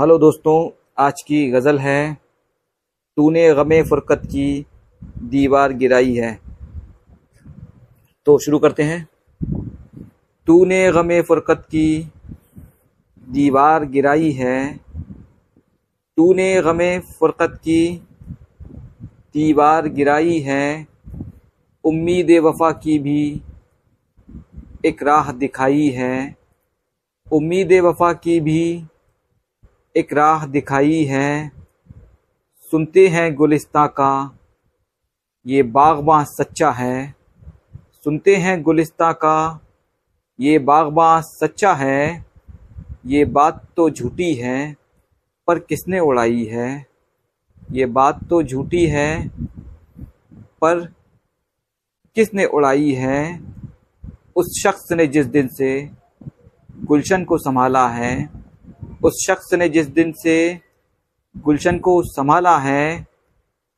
Hello दोस्तों, आज की गज़ल है, तूने गमे फ़ुरकत की दीवार गिराई है। तो शुरू करते हैं। तूने गमे फ़ुरकत की दीवार गिराई है, तूने गमे फ़ुरकत की दीवार गिराई है, उम्मीद वफ़ा की भी एक राह दिखाई है, उम्मीद वफ़ा की भी एक राह दिखाई है। सुनते हैं गुलिस्तां का। ये बागबां सच्चा है। सुनते हैं गुलिस्तां का। ये बागबां सच्चा है। ये बात तो झूठी है, पर किसने उड़ाई है? ये बात तो झूठी है, पर किसने उड़ाई है? उस शख्स ने जिस दिन से गुलशन को संभाला है उस शख्स ने जिस दिन से गुलशन को संभाला है,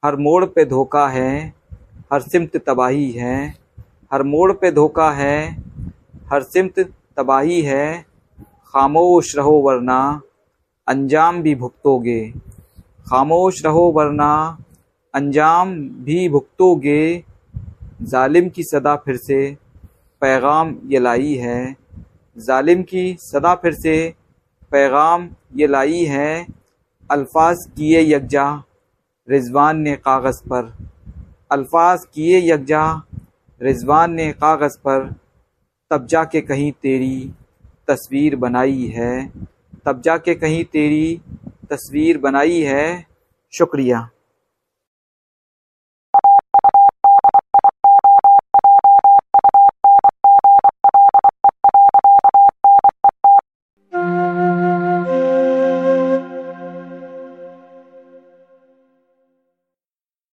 हर मोड़ पे धोखा है, हर सिमत तबाही है, हर मोड़ पे धोखा है, हर सिमत तबाही है, खामोश रहो वरना अंजाम भी भुगतोगे। खामोश रहो वरना अंजाम भी भुगतोगे। जालिम की सदा फिर से पैगाम ये लाई है, जालिम की सदा फिर से पैगाम ये लाई है, अल्फाज किए यकजा रिजवान ने कागज़ पर। अल्फाज किए यकजा रिजवान ने कागज़ पर तब जा के कहीं तेरी तस्वीर बनाई है। तब जा के कहीं तेरी तस्वीर बनाई है, शुक्रिया।